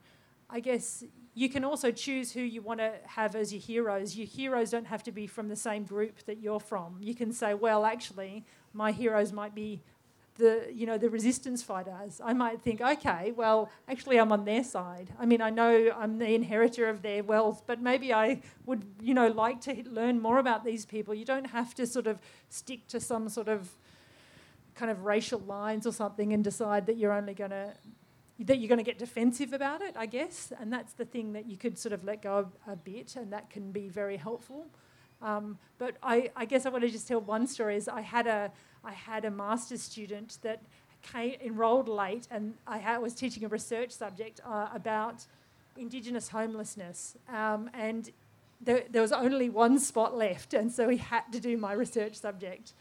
I guess you can also choose who you want to have as your heroes. Your heroes don't have to be from the same group that you're from. You can say, well, actually, my heroes might be the you know the resistance fighters. I might think, okay, well, actually, I'm on their side. I mean, I know I'm the inheritor of their wealth, but maybe I would you know like to learn more about these people. You don't have to sort of stick to some sort of kind of racial lines or something and decide that you're only going to that you're going to get defensive about it, I guess, and that's the thing that you could sort of let go a bit, and that can be very helpful. Um, but I, I, guess I want to just tell one story. Is I had a I had a master's student that came enrolled late, and I had, was teaching a research subject uh, about Indigenous homelessness, um, and there, there was only one spot left, and so he had to do my research subject.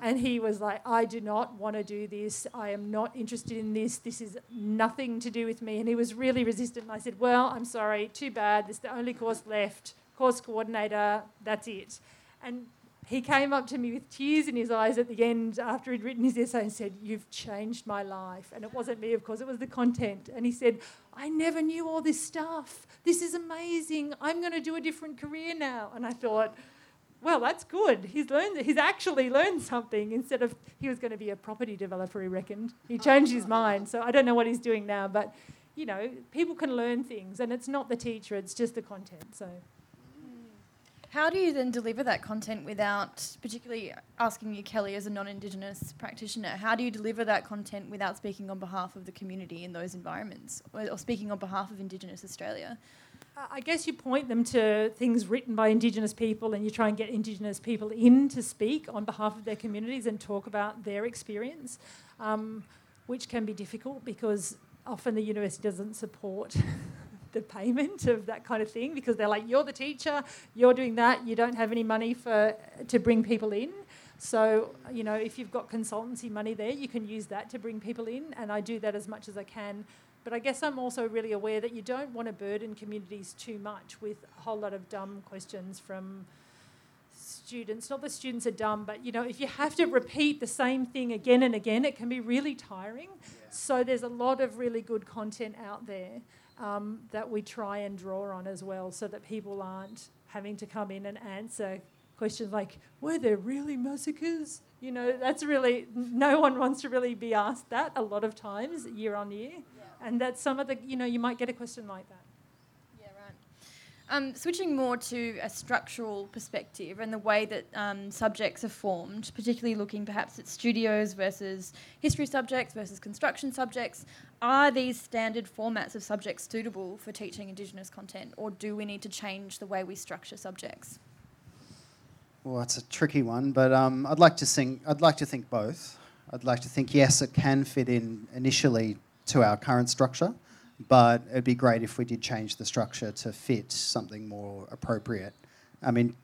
And he was like, I do not want to do this. I am not interested in this. This is nothing to do with me. And he was really resistant. And I said, Well, I'm sorry, too bad. This is the only course left. Course coordinator, that's it. And he came up to me with tears in his eyes at the end after he'd written his essay and said, You've changed my life. And it wasn't me, of course, it was the content. And he said, I never knew all this stuff. This is amazing. I'm going to do a different career now. And I thought, well, that's good. He's learned. He's actually learned something instead of he was going to be a property developer. He reckoned. He changed his mind. So I don't know what he's doing now, but you know, people can learn things, and it's not the teacher; it's just the content. So. How do you then deliver that content without, particularly asking you, Kelly, as a non Indigenous practitioner, how do you deliver that content without speaking on behalf of the community in those environments or, or speaking on behalf of Indigenous Australia? I guess you point them to things written by Indigenous people and you try and get Indigenous people in to speak on behalf of their communities and talk about their experience, um, which can be difficult because often the university doesn't support the payment of that kind of thing because they're like, you're the teacher, you're doing that, you don't have any money for to bring people in. So, you know, if you've got consultancy money there, you can use that to bring people in, and I do that as much as I can but I guess I'm also really aware that you don't want to burden communities too much with a whole lot of dumb questions from students. Not that students are dumb, but you know, if you have to repeat the same thing again and again, it can be really tiring. Yeah. So there's a lot of really good content out there um, that we try and draw on as well, so that people aren't having to come in and answer questions like, "Were there really massacres?" You know, that's really no one wants to really be asked that a lot of times year on year. And that's some of the you know you might get a question like that. yeah um, switching more to a structural perspective and the way that um, subjects are formed, particularly looking perhaps at studios versus history subjects versus construction subjects, are these standard formats of subjects suitable for teaching Indigenous content, or do we need to change the way we structure subjects? Well, that's a tricky one, but um, I'd like to think. I'd like to think both. I'd like to think yes, it can fit in initially to our current structure, but it'd be great if we did change the structure to fit something more appropriate. I mean,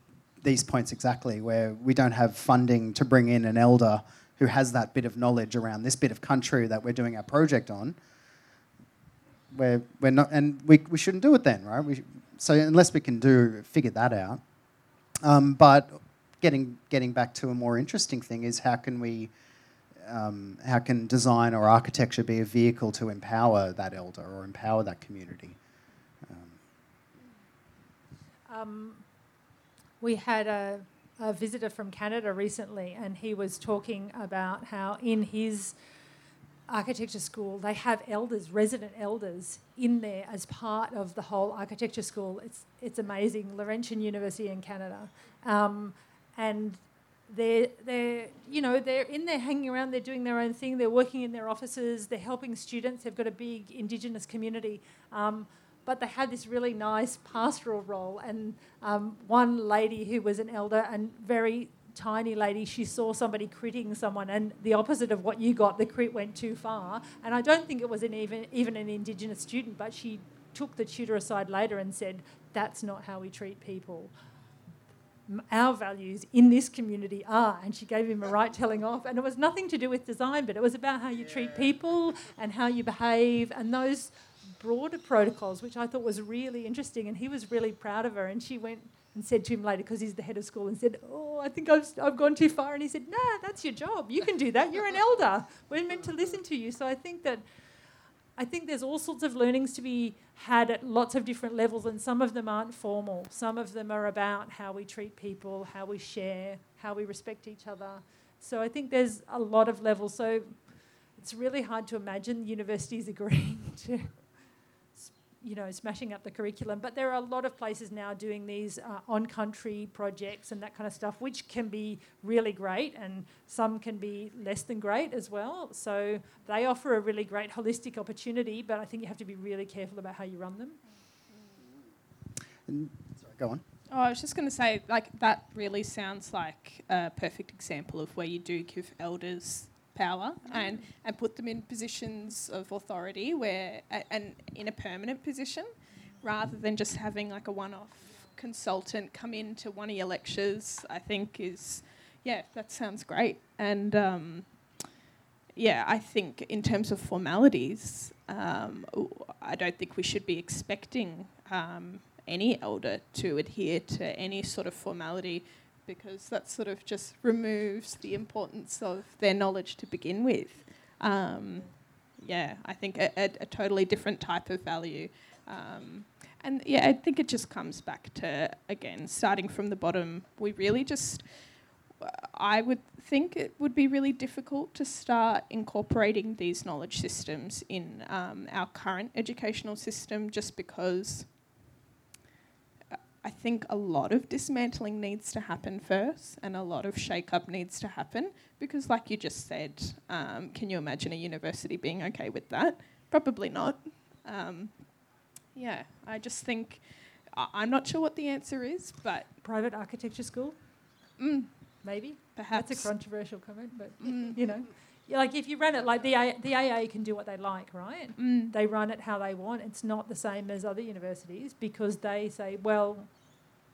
these points exactly, where we don't have funding to bring in an elder who has that bit of knowledge around this bit of country that we're doing our project on. We're, we're not, and we, we shouldn't do it then, right? We, so unless we can do figure that out. Um, but getting getting back to a more interesting thing is how can we um, how can design or architecture be a vehicle to empower that elder or empower that community? Um, we had a, a, visitor from Canada recently, and he was talking about how in his architecture school they have elders, resident elders, in there as part of the whole architecture school. It's it's amazing, Laurentian University in Canada, um, and they're, they're, you know, they're in there hanging around, they're doing their own thing, they're working in their offices, they're helping students, they've got a big Indigenous community. Um, but they had this really nice pastoral role. And um, one lady who was an elder and very tiny lady, she saw somebody critting someone, and the opposite of what you got, the crit went too far. And I don't think it was an even even an Indigenous student, but she took the tutor aside later and said, "That's not how we treat people." Our values in this community are. And she gave him a right telling off. And it was nothing to do with design, but it was about how you treat people and how you behave and those broader protocols, which I thought was really interesting. And he was really proud of her. And she went and said to him later, because he's the head of school, and said, Oh, I think I've, I've gone too far. And he said, No, that's your job. You can do that. You're an elder. We're meant to listen to you. So I think that. I think there's all sorts of learnings to be had at lots of different levels, and some of them aren't formal. Some of them are about how we treat people, how we share, how we respect each other. So I think there's a lot of levels. So it's really hard to imagine universities agreeing to you know, smashing up the curriculum. But there are a lot of places now doing these uh, on-country projects and that kind of stuff, which can be really great, and some can be less than great as well. So they offer a really great holistic opportunity, but I think you have to be really careful about how you run them. And, sorry, go on. Oh, I was just going to say, like, that really sounds like a perfect example of where you do give elders power and, and put them in positions of authority where and in a permanent position rather than just having like a one-off consultant come into one of your lectures i think is yeah that sounds great. And um, yeah i think in terms of formalities um, i don't think we should be expecting um, any elder to adhere to any sort of formality because that sort of just removes the importance of their knowledge to begin with. Um, yeah, I think a, a, a, totally different type of value. Um, and yeah, I think it just comes back to, again, starting from the bottom, we really just, I would think it would be really difficult to start incorporating these knowledge systems in um, our current educational system just because I think a lot of dismantling needs to happen first and a lot of shake up needs to happen because, like you just said, um, can you imagine a university being okay with that? Probably not. Um, yeah, I just think I- am not sure what the answer is, but. Private architecture school? Mm, Maybe. Perhaps. That's a controversial comment, but mm. you know. Like if you run it like the A- the AA can do what they like, right? Mm. They run it how they want. It's not the same as other universities because they say, well,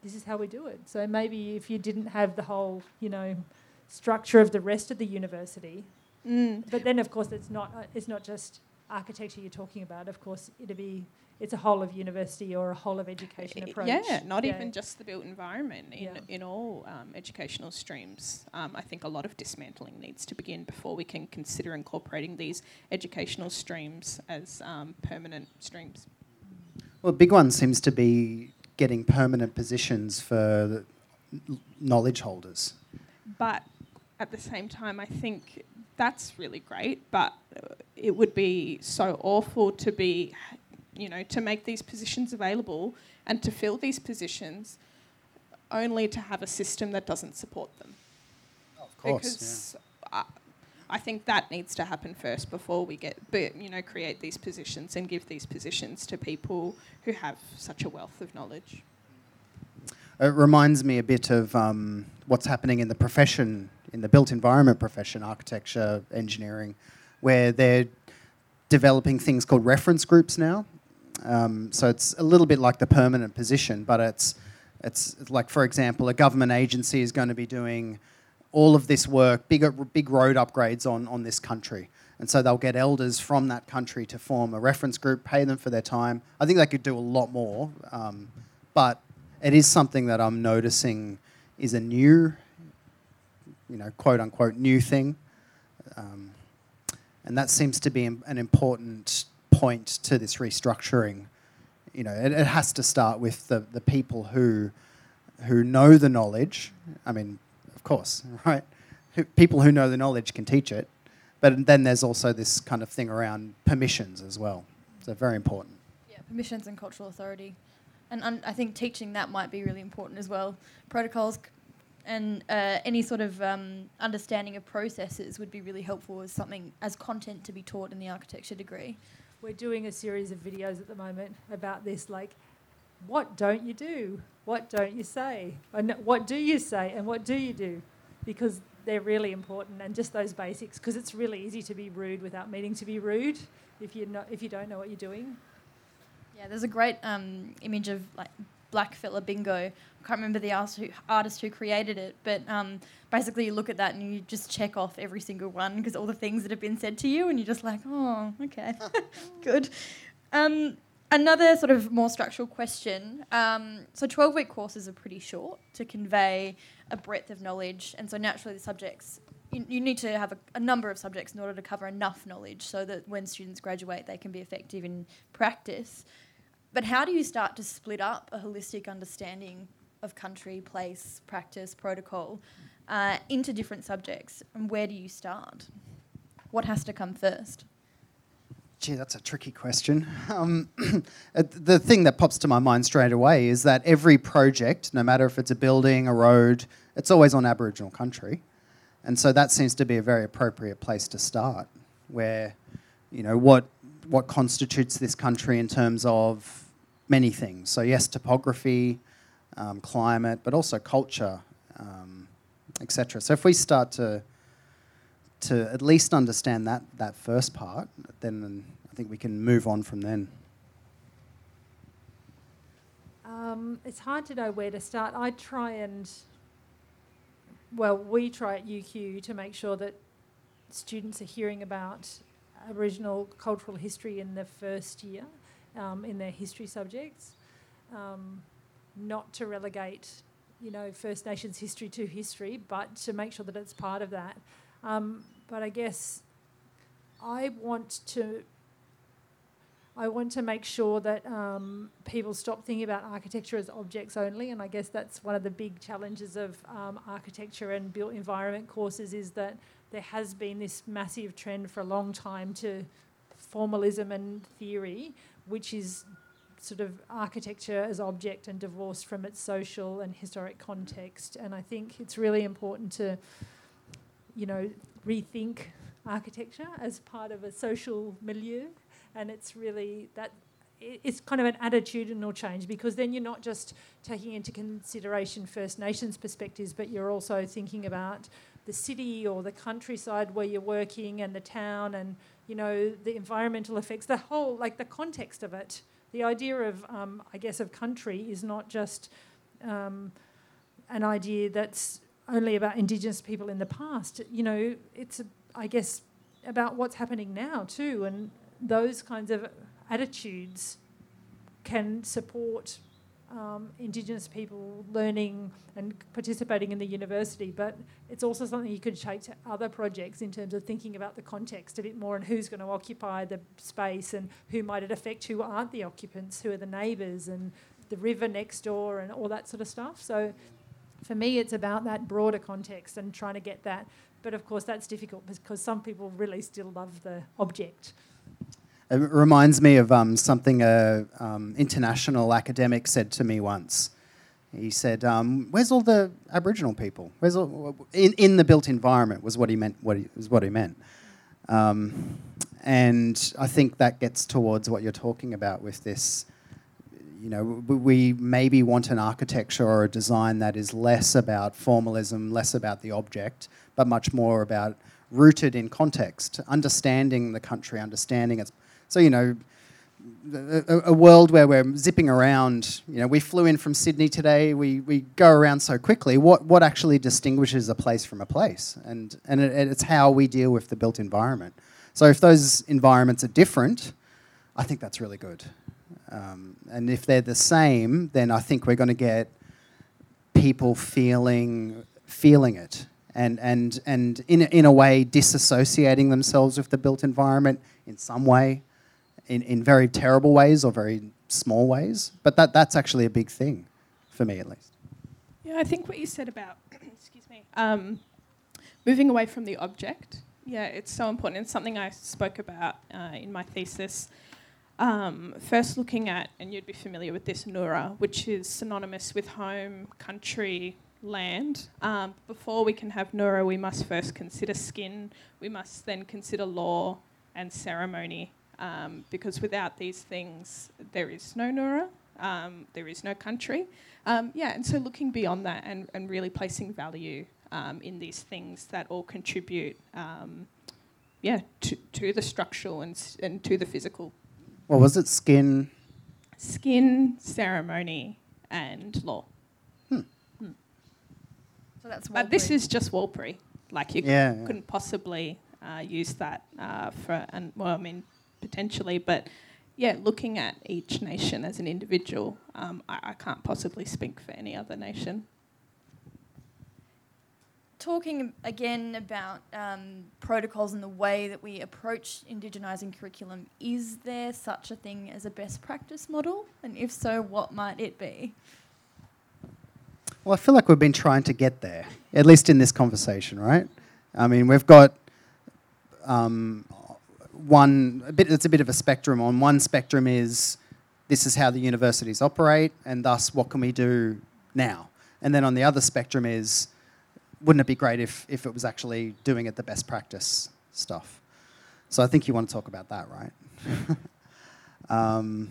this is how we do it. So maybe if you didn't have the whole, you know, structure of the rest of the university, mm. but then of course it's not uh, it's not just architecture you're talking about. Of course, it'd be it's a whole of university or a whole of education approach. Yeah, not yeah. even just the built environment. In, yeah. in all um, educational streams, um, I think a lot of dismantling needs to begin before we can consider incorporating these educational streams as um, permanent streams. Well, a big one seems to be getting permanent positions for knowledge holders. But at the same time, I think that's really great, but it would be so awful to be, you know, to make these positions available and to fill these positions only to have a system that doesn't support them. Of course. Because yeah. I, I think that needs to happen first before we get, you know, create these positions and give these positions to people who have such a wealth of knowledge. It reminds me a bit of um, what's happening in the profession, in the built environment profession, architecture, engineering, where they're developing things called reference groups now. Um, so it's a little bit like the permanent position, but it's it's like, for example, a government agency is going to be doing all of this work, big big road upgrades on on this country, and so they'll get elders from that country to form a reference group, pay them for their time. I think they could do a lot more, um, but it is something that I'm noticing is a new, you know, quote unquote, new thing. Um, and that seems to be an important point to this restructuring. You know, it, it has to start with the, the people who, who know the knowledge. I mean, of course, right? People who know the knowledge can teach it. But then there's also this kind of thing around permissions as well. So very important. Yeah, permissions and cultural authority and un- I think teaching that might be really important as well. Protocols and uh, any sort of um, understanding of processes would be really helpful as something as content to be taught in the architecture degree. We're doing a series of videos at the moment about this, like, what don't you do? What don't you say? And what do you say? And what do you do? Because they're really important, and just those basics. Because it's really easy to be rude without meaning to be rude if you if you don't know what you're doing. Yeah, there's a great um, image of like black fella bingo. Can't remember the artist who, artist who created it, but um, basically you look at that and you just check off every single one because all the things that have been said to you, and you're just like, oh, okay, good. Um, another sort of more structural question. Um, so 12 week courses are pretty short to convey a breadth of knowledge, and so naturally the subjects. You, you need to have a, a number of subjects in order to cover enough knowledge so that when students graduate, they can be effective in practice. But how do you start to split up a holistic understanding of country, place, practice, protocol uh, into different subjects? And where do you start? What has to come first? Gee, that's a tricky question. Um, the thing that pops to my mind straight away is that every project, no matter if it's a building, a road, it's always on Aboriginal country. And so that seems to be a very appropriate place to start, where, you know, what, what constitutes this country in terms of many things. So, yes, topography, um, climate, but also culture, um, etc. So, if we start to to at least understand that that first part, then I think we can move on from then. Um, it's hard to know where to start. I try and, well, we try at UQ to make sure that students are hearing about Aboriginal cultural history in the first year um, in their history subjects, um, not to relegate, you know, First Nations history to history, but to make sure that it's part of that. Um, but I guess I want to. I want to make sure that um, people stop thinking about architecture as objects only, and I guess that's one of the big challenges of um, architecture and built environment courses is that there has been this massive trend for a long time to formalism and theory, which is sort of architecture as object and divorced from its social and historic context. And I think it's really important to, you know, rethink architecture as part of a social milieu. And it's really that it's kind of an attitudinal change because then you're not just taking into consideration First Nations perspectives, but you're also thinking about the city or the countryside where you're working and the town and you know the environmental effects, the whole like the context of it. The idea of um, I guess of country is not just um, an idea that's only about Indigenous people in the past. You know, it's I guess about what's happening now too, and those kinds of attitudes can support um, Indigenous people learning and participating in the university, but it's also something you could take to other projects in terms of thinking about the context a bit more and who's going to occupy the space and who might it affect, who aren't the occupants, who are the neighbours, and the river next door, and all that sort of stuff. So for me, it's about that broader context and trying to get that. But of course, that's difficult because some people really still love the object. It reminds me of um, something an um, international academic said to me once. He said, um, "Where's all the Aboriginal people? Where's all, in in the built environment?" Was what he meant. What he, was what he meant. Um, and I think that gets towards what you're talking about with this. You know, we maybe want an architecture or a design that is less about formalism, less about the object, but much more about rooted in context, understanding the country, understanding its so, you know, a, a, world where we're zipping around, you know, we flew in from Sydney today, we, we go around so quickly. What, what actually distinguishes a place from a place? And, and it, it's how we deal with the built environment. So, if those environments are different, I think that's really good. Um, and if they're the same, then I think we're going to get people feeling feeling it and and and in in a way disassociating themselves with the built environment in some way in, in very terrible ways or very small ways. But that, that's actually a big thing, for me at least. Yeah, I think what you said about, excuse me, um, moving away from the object, yeah, it's so important. It's something I spoke about uh, in my thesis. Um, first, looking at, and you'd be familiar with this, Ngurra, which is synonymous with home, country, land. Um, before we can have Ngurra, we must first consider skin, we must then consider law and ceremony Um, because without these things, there is no Ngurra, um, there is no country. Um, yeah, and so looking beyond that and, and really placing value um, in these things that all contribute, um, yeah, to, to the structural and, and to the physical. What was it? Skin. Skin, ceremony, and law. So that's But this is just Warlpiri. Like you Yeah, yeah. couldn't possibly uh, use that uh, for, and well, I mean, potentially, but yeah, looking at each nation as an individual, um, I, I can't possibly speak for any other nation. talking again about um, protocols and the way that we approach indigenising curriculum, is there such a thing as a best practice model? And if so, what might it be? Well, I feel like we've been trying to get there, at least in this conversation, right? I mean, we've got um, one a bit. It's a bit of a spectrum. On one spectrum is this is how the universities operate, and thus what can we do now? And then on the other spectrum is wouldn't it be great if if it was actually doing it the best practice stuff? So I think you want to talk about that, right? um,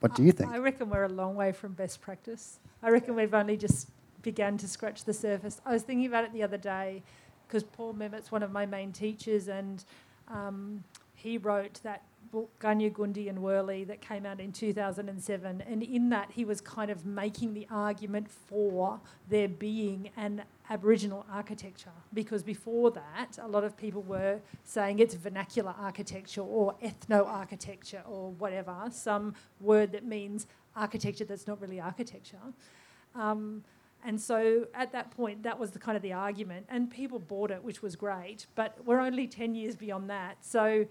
what do you think? I reckon we're a long way from best practice. I reckon we've only just begun to scratch the surface. I was thinking about it the other day because Paul Memmott's one of my main teachers, and um, he wrote that book Gunyah Goondie and Wurley that came out in 2007. And in that, he was kind of making the argument for there being an Aboriginal architecture because before that, a lot of people were saying it's vernacular architecture or ethno architecture or whatever, some word that means architecture that's not really architecture. Um, and so at that point, that was the kind of the argument, and people bought it, which was great. But we're only 10 years beyond that. So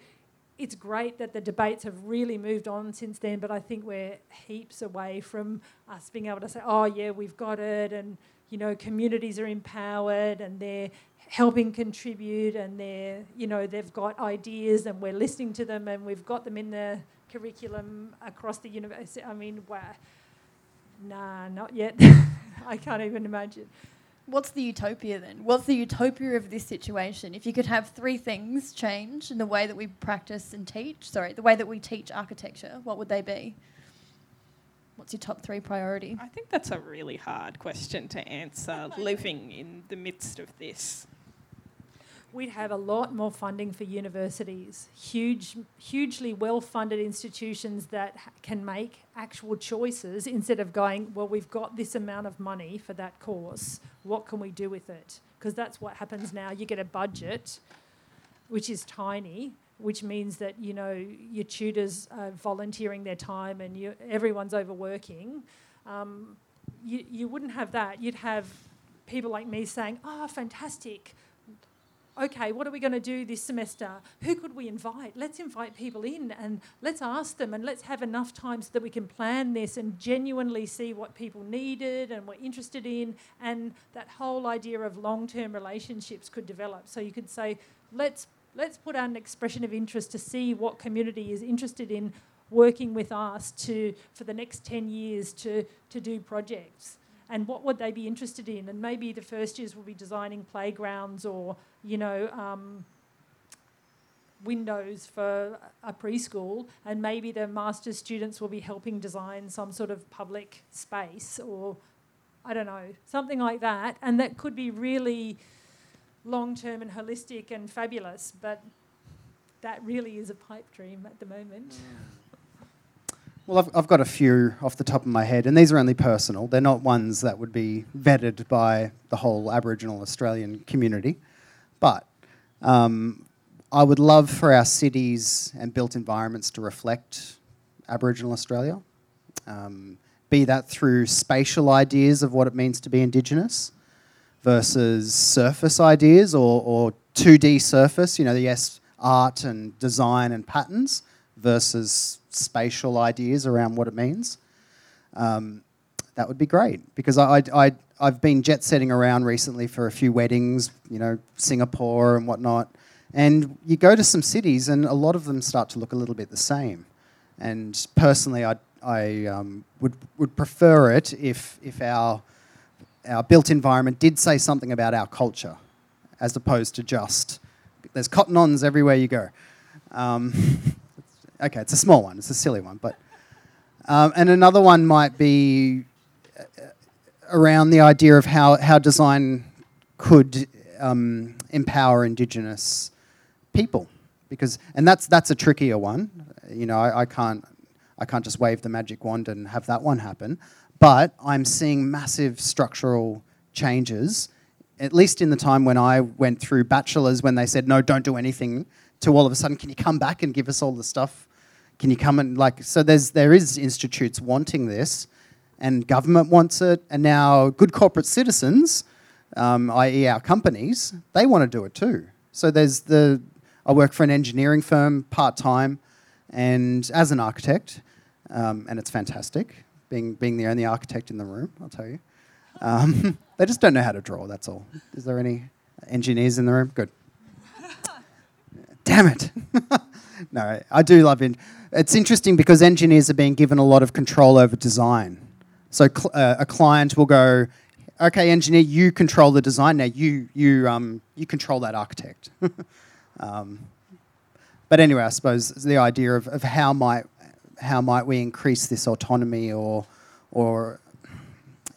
it's great that the debates have really moved on since then, but I think we're heaps away from us being able to say, oh, yeah, we've got it, and, you know, communities are empowered and they're helping contribute and they're, you know, they've got ideas and we're listening to them and we've got them in the curriculum across the university. I mean, wow. Nah, not yet. I can't even imagine. What's the utopia then? What's the utopia of this situation? If you could have three things change in the way that we practice and teach, sorry, the way that we teach architecture, what would they be? What's your top three priority? I think that's a really hard question to answer living in the midst of this. We'd have a lot more funding for universities, huge, hugely well-funded institutions that can make actual choices instead of going, well, we've got this amount of money for that course. What can we do with it? Because that's what happens now. You get a budget, which is tiny, which means that you know your tutors are volunteering their time and you, everyone's overworking. Um, you, you wouldn't have that. You'd have people like me saying, "Oh, fantastic! Okay, what are we going to do this semester? Who could we invite? Let's invite people in and let's ask them and let's have enough time so that we can plan this and genuinely see what people needed and were interested in. And that whole idea of long term relationships could develop. So you could say, let's, let's put out an expression of interest to see what community is interested in working with us to, for the next 10 years to, to do projects and what would they be interested in? And maybe the first years will be designing playgrounds or, you know, um, windows for a preschool, and maybe the master's students will be helping design some sort of public space or, I don't know, something like that. And that could be really long term and holistic and fabulous, but that really is a pipe dream at the moment. Well, I've, I've got a few off the top of my head, and these are only personal. They're not ones that would be vetted by the whole Aboriginal Australian community. But um, I would love for our cities and built environments to reflect Aboriginal Australia, um, be that through spatial ideas of what it means to be Indigenous versus surface ideas or, or 2D surface, you know, yes, art and design and patterns versus spatial ideas around what it means. Um, that would be great because I, I, I, I've been jet setting around recently for a few weddings, you know, Singapore and whatnot. And you go to some cities and a lot of them start to look a little bit the same. And personally, I, I um, would, would prefer it if, if our, our built environment did say something about our culture as opposed to just there's cotton ons everywhere you go. Um, okay, it's a small one. It's a silly one, but um, and another one might be uh, around the idea of how how design could um, empower Indigenous people, because and that's that's a trickier one. You know, I, I can't I can't just wave the magic wand and have that one happen. But I'm seeing massive structural changes, at least in the time when I went through bachelors, when they said, no, don't do anything, to all of a sudden, can you come back and give us all the stuff? Can you come and like, so there's, there is institutes wanting this, and government wants it, and now good corporate citizens, um, i.e., our companies, they want to do it too. So there's the, I work for an engineering firm part time, and as an architect, um, and it's fantastic being being the only architect in the room. I'll tell you, um, they just don't know how to draw. That's all. Is there any engineers in the room? Good. Damn it. no, I do love it. It's interesting because engineers are being given a lot of control over design. So cl- uh, a client will go, "Okay, engineer, you control the design. Now you you um, you control that architect." um, but anyway, I suppose the idea of, of how might how might we increase this autonomy or or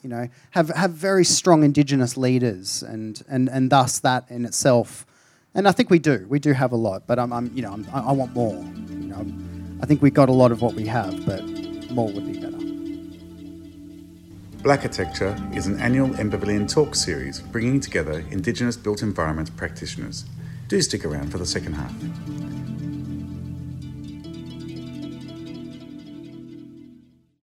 you know have have very strong indigenous leaders and and and thus that in itself and I think we do we do have a lot but I'm, I'm you know I'm, i want more you know I think we got a lot of what we have but more would be better Blackarchitecture is an annual MPavilion talk series bringing together Indigenous built environment practitioners. Do stick around for the second half.